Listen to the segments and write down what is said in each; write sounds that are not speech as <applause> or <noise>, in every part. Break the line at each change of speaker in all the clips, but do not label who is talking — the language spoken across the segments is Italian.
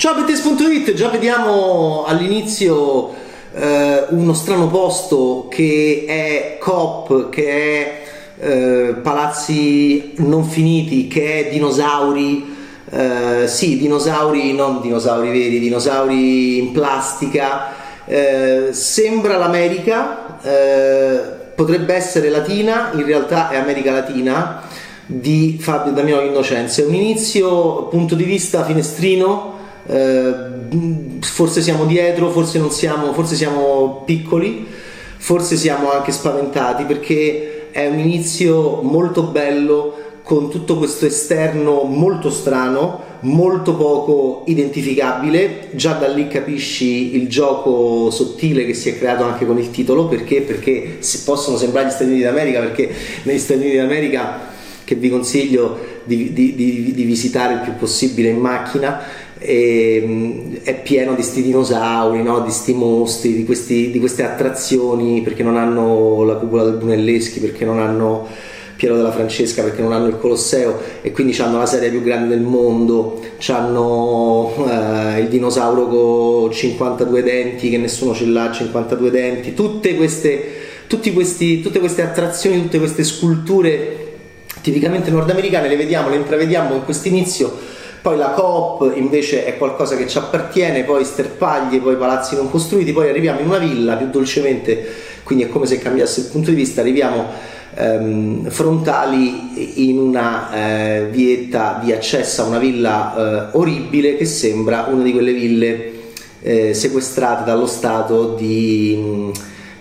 Ciao Bettes.it, già vediamo all'inizio eh, uno strano posto che è Coop, che è eh, palazzi non finiti, che è dinosauri. Eh, sì, dinosauri, non dinosauri veri, dinosauri in plastica. Eh, sembra l'America, eh, potrebbe essere latina, in realtà è America Latina di Fabio Damiano Innocenza. È un inizio, punto di vista finestrino, eh, forse siamo dietro, forse non siamo, forse siamo piccoli, forse siamo anche spaventati perché è un inizio molto bello con tutto questo esterno molto strano, molto poco identificabile, già da lì capisci il gioco sottile che si è creato anche con il titolo, perché? Perché possono sembrare gli Stati Uniti d'America, perché negli Stati Uniti d'America che vi consiglio di, di, di, di visitare il più possibile in macchina, e, mm, è pieno di sti dinosauri, no? di sti mostri, di, questi, di, queste attrazioni perché non hanno la cupola del Brunelleschi, perché non hanno Piero della Francesca, perché non hanno il Colosseo e quindi hanno la serie più grande del mondo, hanno eh, il dinosauro con 52 denti che nessuno ce l'ha, 52 denti, tutte queste, questi, tutte queste attrazioni, tutte queste sculture tipicamente nordamericane le vediamo, le intravediamo in questo inizio poi la Coop invece è qualcosa che ci appartiene, poi sterpaglie, poi palazzi non costruiti, poi arriviamo in una villa più dolcemente, quindi è come se cambiasse il punto di vista, arriviamo ehm, frontali in una eh, vietta di accesso a una villa eh, orribile che sembra una di quelle ville eh, sequestrate dallo Stato di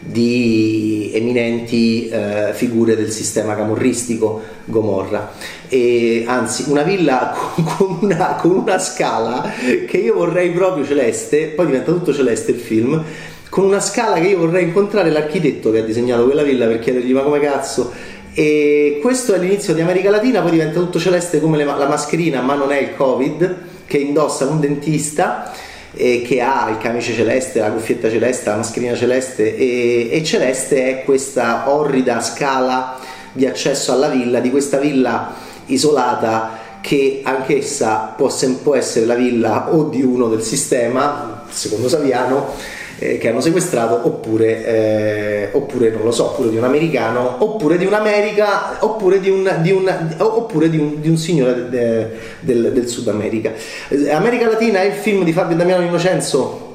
di eminenti eh, figure del sistema camorristico Gomorra. E, anzi, una villa <laughs> con una, con una scala che io vorrei proprio celeste, poi diventa tutto celeste il film, con una scala che io vorrei incontrare l'architetto che ha disegnato quella villa per chiedergli ma come cazzo e questo è l'inizio di America Latina poi diventa tutto celeste come le, la mascherina ma non è il covid che indossa un dentista eh, che ha il camice celeste, la cuffietta celeste, la mascherina celeste e, e celeste è questa orrida scala di accesso alla villa, di questa villa isolata che anch'essa può, può essere la villa o di uno del sistema, secondo Saviano, eh, che hanno sequestrato oppure, eh, oppure, non lo so, oppure di un americano oppure di un'America oppure di un, di un, oppure di un, di un signore de, del, del, Sud America. Eh, America Latina è il film di Fabio Damiano Innocenzo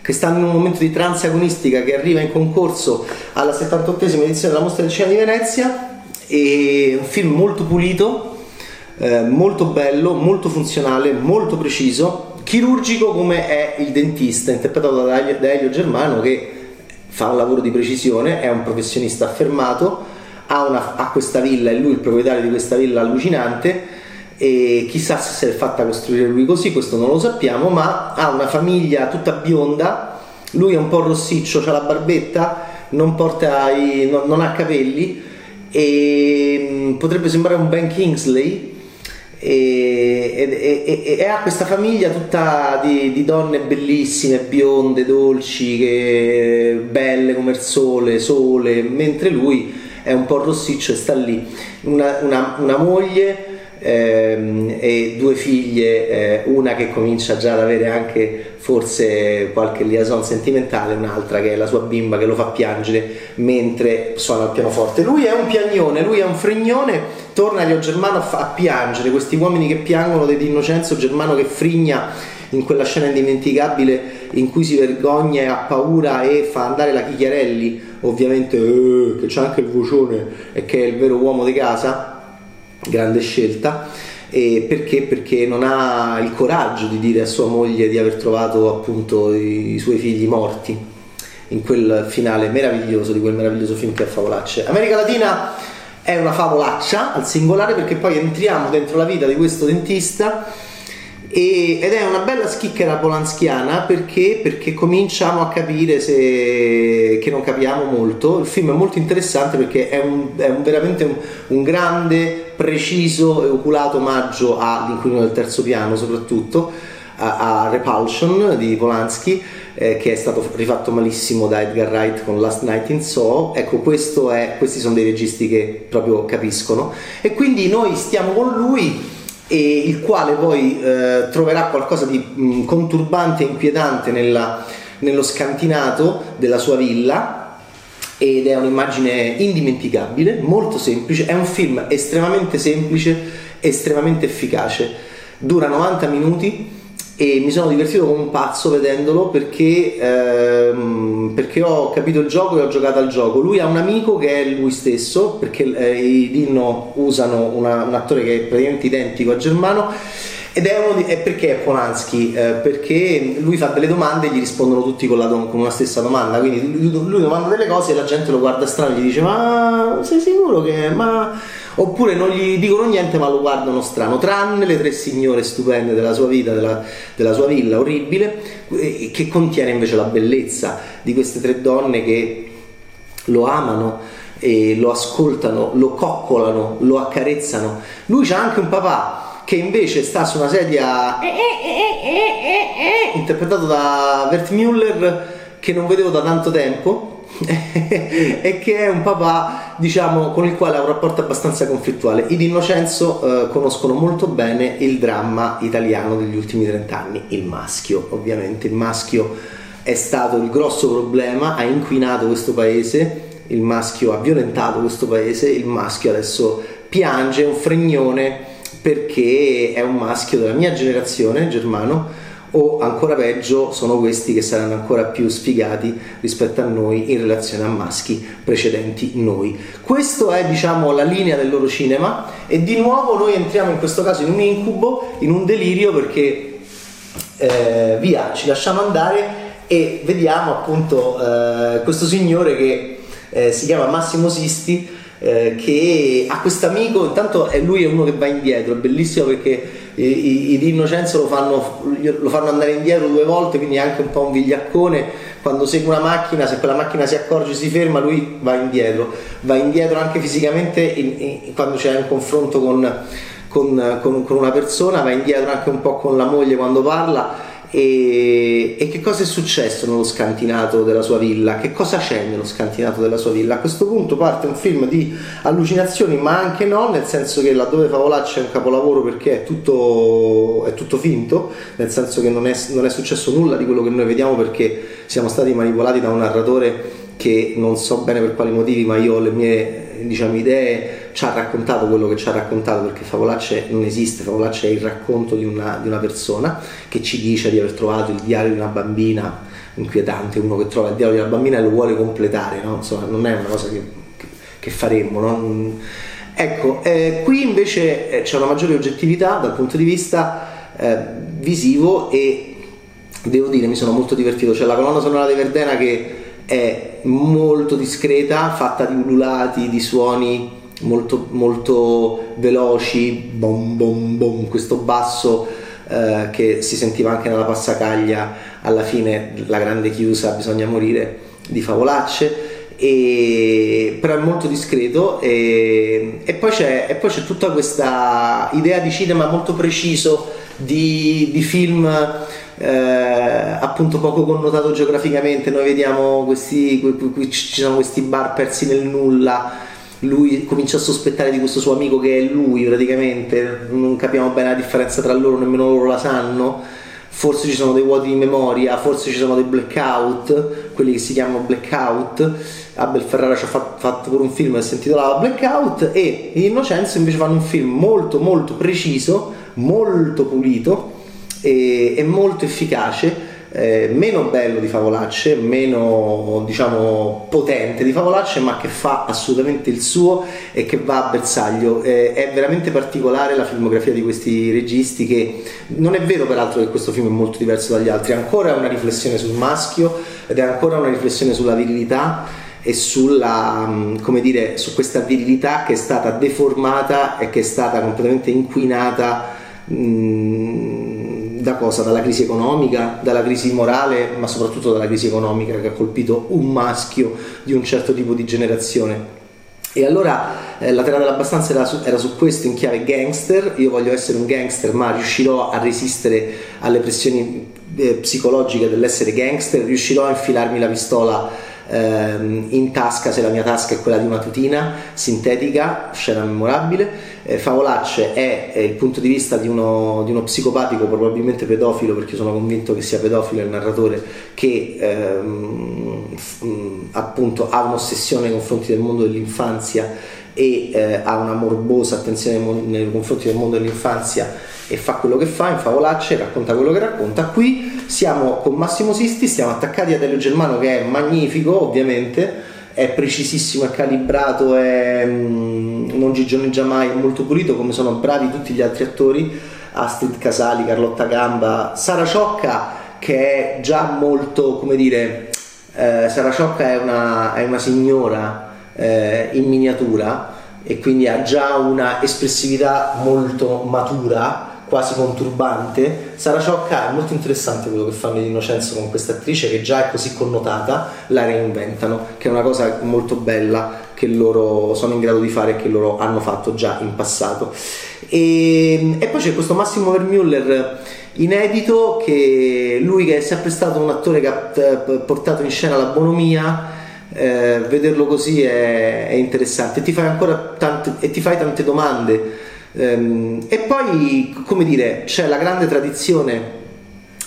che sta in un momento di trance agonistica che arriva in concorso alla 78esima edizione della Mostra del Cinema di Venezia è un film molto pulito eh, molto bello, molto funzionale, molto preciso chirurgico come è il dentista, interpretato da Elio Germano che fa un lavoro di precisione, è un professionista affermato, ha, una, ha questa villa, è lui il proprietario di questa villa allucinante e chissà se si è fatta costruire lui così, questo non lo sappiamo, ma ha una famiglia tutta bionda, lui è un po' rossiccio, ha la barbetta, non, i, non, non ha capelli e mm, potrebbe sembrare un Ben Kingsley e, e, e, ha questa famiglia tutta di, di, donne bellissime, bionde, dolci, che, belle come il sole, sole, mentre lui è un po' rossiccio e sta lì. Una, una, una moglie ehm, e due figlie, eh, una che comincia già ad avere anche forse qualche liaison sentimentale, un'altra che è la sua bimba che lo fa piangere mentre suona il pianoforte. Lui è un piagnone, lui è un fregnone, torna Leo Germano a, fa- a piangere, questi uomini che piangono di Innocenzo Germano che frigna in quella scena indimenticabile in cui si vergogna e ha paura e fa andare la Chichiarelli, ovviamente eh, che c'è anche il vocione e che è il vero uomo di casa grande scelta. E perché? Perché non ha il coraggio di dire a sua moglie di aver trovato appunto i, suoi figli morti in quel finale meraviglioso di quel meraviglioso film che è Favolacce. America Latina è una favolaccia al singolare perché poi entriamo dentro la vita di questo dentista e, ed è una bella schicchera polanskiana perché, perché cominciamo a capire se, che non capiamo molto. Il film è molto interessante perché è, un, è un, veramente un, un, grande, preciso e oculato omaggio all'inquilino del terzo piano, soprattutto a, a Repulsion di Polanski. Eh, che è stato rifatto malissimo da Edgar Wright con Last Night in Saw. Ecco, è, questi sono dei registi che proprio capiscono. E quindi noi stiamo con lui e il quale poi eh, troverà qualcosa di mh, conturbante e inquietante nella, nello scantinato della sua villa ed è un'immagine indimenticabile, molto semplice, è un film estremamente semplice, estremamente efficace, dura 90 minuti e mi sono divertito come un pazzo vedendolo perché, ehm, perché, ho capito il gioco e ho giocato al gioco. Lui ha un amico che è lui stesso, perché eh, i Dinno usano una, un attore che è praticamente identico a Germano. Ed è, uno di, è perché è Polanski? Eh, perché lui fa delle domande e gli rispondono tutti con, la, con una stessa domanda. Quindi lui, lui, domanda delle cose e la gente lo guarda strano e gli dice: Ma sei sicuro che. Ma oppure non gli dicono niente ma lo guardano strano, tranne le tre signore stupende della sua vita, della, della sua villa orribile, che contiene invece la bellezza di queste tre donne che lo amano lo ascoltano, lo coccolano, lo accarezzano. Lui c'ha anche un papà che invece sta su una sedia interpretato da Bert Müller che non vedevo da tanto tempo <laughs> e che è un papà diciamo con il quale ha un rapporto abbastanza conflittuale. I D'Innocenzo eh, conoscono molto bene il dramma italiano degli ultimi trent'anni il maschio. Ovviamente il maschio è stato il grosso problema ha inquinato questo paese il maschio ha violentato questo paese il maschio adesso piange un fregnone perché è un maschio della mia generazione germano o ancora peggio sono questi che saranno ancora più sfigati rispetto a noi in relazione a maschi precedenti noi. Questa è diciamo la linea del loro cinema e di nuovo noi entriamo in questo caso in un incubo, in un delirio perché eh, via, ci lasciamo andare e vediamo appunto eh, questo signore che eh, si chiama Massimo Sisti eh, che ha questo amico, intanto è lui è uno che va indietro, è bellissimo perché i di Innocenzo lo fanno, lo fanno, andare indietro due volte, quindi è anche un po' un vigliaccone. Quando segue una macchina, se quella macchina si accorge e si ferma, lui va indietro, va indietro anche fisicamente in, in, quando c'è un confronto con, con, con, con una persona, va indietro anche un po' con la moglie quando parla e, e, che cosa è successo nello scantinato della sua villa? Che cosa c'è nello scantinato della sua villa? A questo punto parte un film di allucinazioni, ma anche no, nel senso che laddove Favolacci è un capolavoro perché è tutto, è tutto finto, nel senso che non è, non è successo nulla di quello che noi vediamo perché siamo stati manipolati da un narratore che non so bene per quali motivi, ma io ho le mie diciamo, idee, ci ha raccontato quello che ci ha raccontato, perché Favolacce non esiste, Favolacce è il racconto di una, di una persona che ci dice di aver trovato il diario di una bambina inquietante, uno che trova il diario di una bambina e lo vuole completare, no? Insomma, non è una cosa che, che, che faremmo. No? Ecco, eh, qui invece eh, c'è una maggiore oggettività dal punto di vista eh, visivo e devo dire mi sono molto divertito. C'è la colonna sonora di Verdena che è molto discreta, fatta di ululati, di suoni molto, molto veloci, bom bom bom, questo basso eh, che si sentiva anche nella passacaglia alla fine, la grande chiusa, bisogna morire di favolacce. E, però è molto discreto e, e, poi e, poi c'è, tutta questa idea di cinema molto preciso di, di film eh, appunto poco connotato geograficamente, noi vediamo questi, ci sono questi bar persi nel nulla, lui comincia a sospettare di questo suo amico che è lui praticamente, non capiamo bene la differenza tra loro, nemmeno loro la sanno, forse ci sono dei vuoti di memoria, forse ci sono dei blackout, quelli che si chiamano blackout. Abel Ferrara ci ha fatto, fatto pure un film che si intitolava Blackout e Innocenzo invece fanno un film molto molto preciso, molto pulito e, e molto efficace. Eh, meno bello di Favolacce, meno diciamo potente di Favolacce, ma che fa assolutamente il suo e che va a bersaglio. Eh, è veramente particolare la filmografia di questi registi che non è vero peraltro che questo film è molto diverso dagli altri, è ancora una riflessione sul maschio ed è ancora una riflessione sulla virilità e sulla, come dire, su questa virilità che è stata deformata e che è stata completamente inquinata mh, da cosa? Dalla crisi economica, dalla crisi morale, ma soprattutto dalla crisi economica che ha colpito un maschio di un certo tipo di generazione. E allora eh, la terra dell'abbastanza era su, era su questo in chiave gangster, io voglio essere un gangster ma riuscirò a resistere alle pressioni eh, psicologiche dell'essere gangster, riuscirò a infilarmi la pistola ehm, in tasca se la mia tasca è quella di una tutina sintetica, scena memorabile. Eh, Favolacce è, è, il punto di vista di uno, di uno, psicopatico, probabilmente pedofilo, perché sono convinto che sia pedofilo il narratore, che ehm, appunto ha un'ossessione nei confronti del mondo dell'infanzia e eh, ha una morbosa attenzione nei confronti del mondo dell'infanzia e fa quello che fa in favolacce, racconta quello che racconta. Qui siamo con Massimo Sisti, stiamo attaccati a Delio Germano che è magnifico ovviamente, è precisissimo, è calibrato, è mm, non gigioneggia mai, è molto pulito come sono bravi tutti gli altri attori, Astrid Casali, Carlotta Gamba, Sara Ciocca che è già molto, come dire, eh, Sara Ciocca è una, è una signora eh, in miniatura e quindi ha già una espressività molto matura quasi conturbante. Sara Ciocca è molto interessante quello che fanno di Innocenzo con questa attrice che già è così connotata, la reinventano, che è una cosa molto bella che loro sono in grado di fare e che loro hanno fatto già in passato. E, e poi c'è questo Massimo Vermüller inedito che lui che è sempre stato un attore che ha eh, portato in scena la bonomia eh, vederlo così è, è, interessante e ti tante, e ti fai tante domande e poi come dire c'è la grande tradizione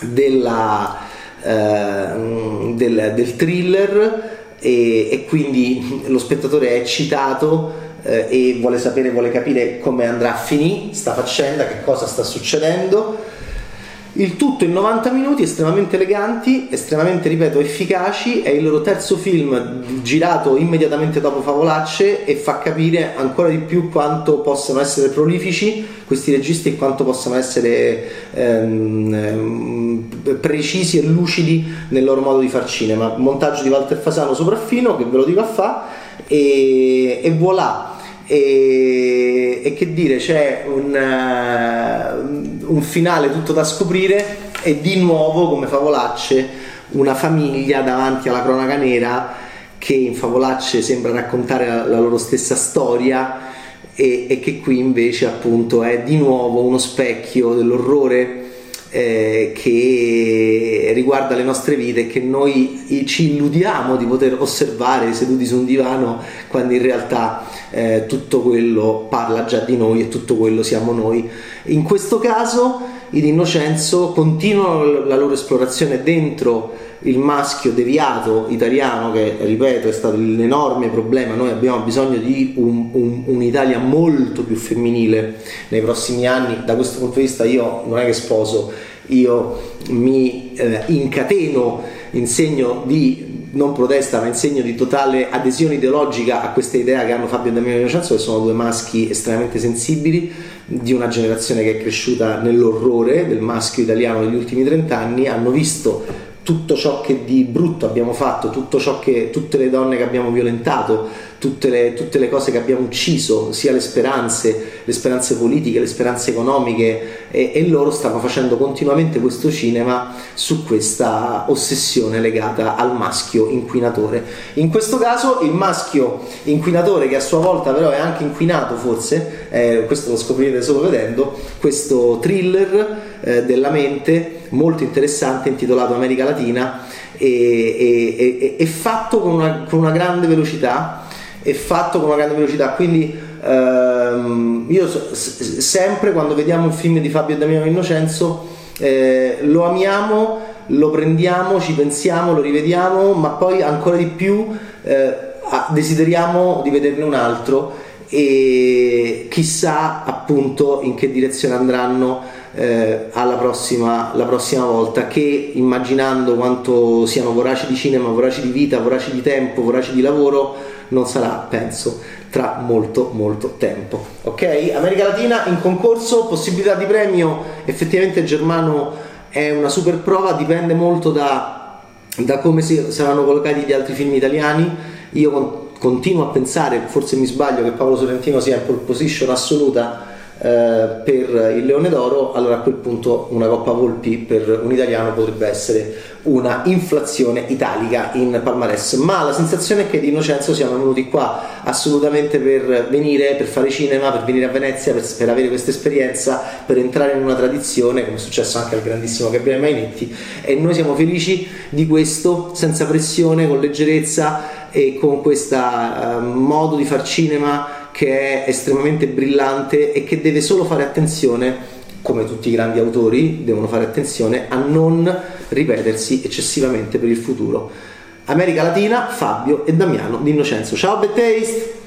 della, eh, del, del, thriller e, e, quindi lo spettatore è eccitato eh, e vuole sapere, vuole capire come andrà a finire sta faccenda, che cosa sta succedendo il tutto in 90 minuti, estremamente eleganti, estremamente, ripeto, efficaci. È il loro terzo film girato immediatamente dopo Favolacce e fa capire ancora di più quanto possano essere prolifici questi registi e quanto possano essere ehm, ehm, precisi e lucidi nel loro modo di far cinema. Montaggio di Walter Fasano sopraffino, che ve lo dico a fa, e, e voilà e, e che dire, c'è un, uh, un finale tutto da scoprire e di nuovo come favolacce una famiglia davanti alla cronaca nera che in favolacce sembra raccontare la, la loro stessa storia e, e, che qui invece appunto è di nuovo uno specchio dell'orrore eh, che riguarda le nostre vite che noi ci illudiamo di poter osservare seduti su un divano quando in realtà eh, tutto quello parla già di noi e tutto quello siamo noi. In questo caso i D'Innocenzo continuano la loro esplorazione dentro il maschio deviato italiano che ripeto è stato l'enorme problema. Noi abbiamo bisogno di un, un, un'Italia molto più femminile nei prossimi anni. Da questo punto di vista io non è che sposo io mi eh, incateno in segno di non protesta ma in segno di totale adesione ideologica a questa idea che hanno Fabio e Damiano Innocenzo che sono due maschi estremamente sensibili di una generazione che è cresciuta nell'orrore del maschio italiano negli ultimi trent'anni. Hanno visto tutto ciò che di brutto abbiamo fatto, che, tutte le donne che abbiamo violentato, tutte le, tutte le, cose che abbiamo ucciso, sia le speranze, le speranze politiche, le speranze economiche e, e, loro stanno facendo continuamente questo cinema su questa ossessione legata al maschio inquinatore. In questo caso il maschio inquinatore che a sua volta però è anche inquinato forse, eh, questo lo scoprirete solo vedendo, questo thriller eh, della mente molto interessante intitolato America Latina e, è fatto con una, con una grande velocità è fatto con una grande velocità quindi ehm, io s- sempre quando vediamo un film di Fabio e Damiano Innocenzo eh, lo amiamo lo prendiamo, ci pensiamo, lo rivediamo ma poi ancora di più eh, desideriamo di vederne un altro e chissà appunto in che direzione andranno eh, alla prossima, la prossima volta che immaginando quanto siano voraci di cinema, voraci di vita, voraci di tempo, voraci di lavoro non sarà penso tra molto molto tempo. Ok? America Latina in concorso possibilità di premio? Effettivamente Germano è una super prova dipende molto da, da come si, saranno collocati gli altri film italiani. Io continuo a pensare forse mi sbaglio che Paolo Sorrentino sia in pole position assoluta eh, per il Leone d'Oro, allora a quel punto una Coppa Volpi per un italiano potrebbe essere una inflazione italica in palmarès. Ma la sensazione è che di Innocenzo siamo venuti qua assolutamente per venire, per fare cinema, per venire a Venezia, per, per avere questa esperienza, per entrare in una tradizione, come è successo anche al grandissimo Gabriele Mainetti, e noi siamo felici di questo, senza pressione, con leggerezza e con questo uh, modo di far cinema che è estremamente brillante e che deve solo fare attenzione, come tutti i grandi autori devono fare attenzione, a non ripetersi eccessivamente per il futuro. America Latina, Fabio e Damiano di Innocenzo. Ciao Bad Taste!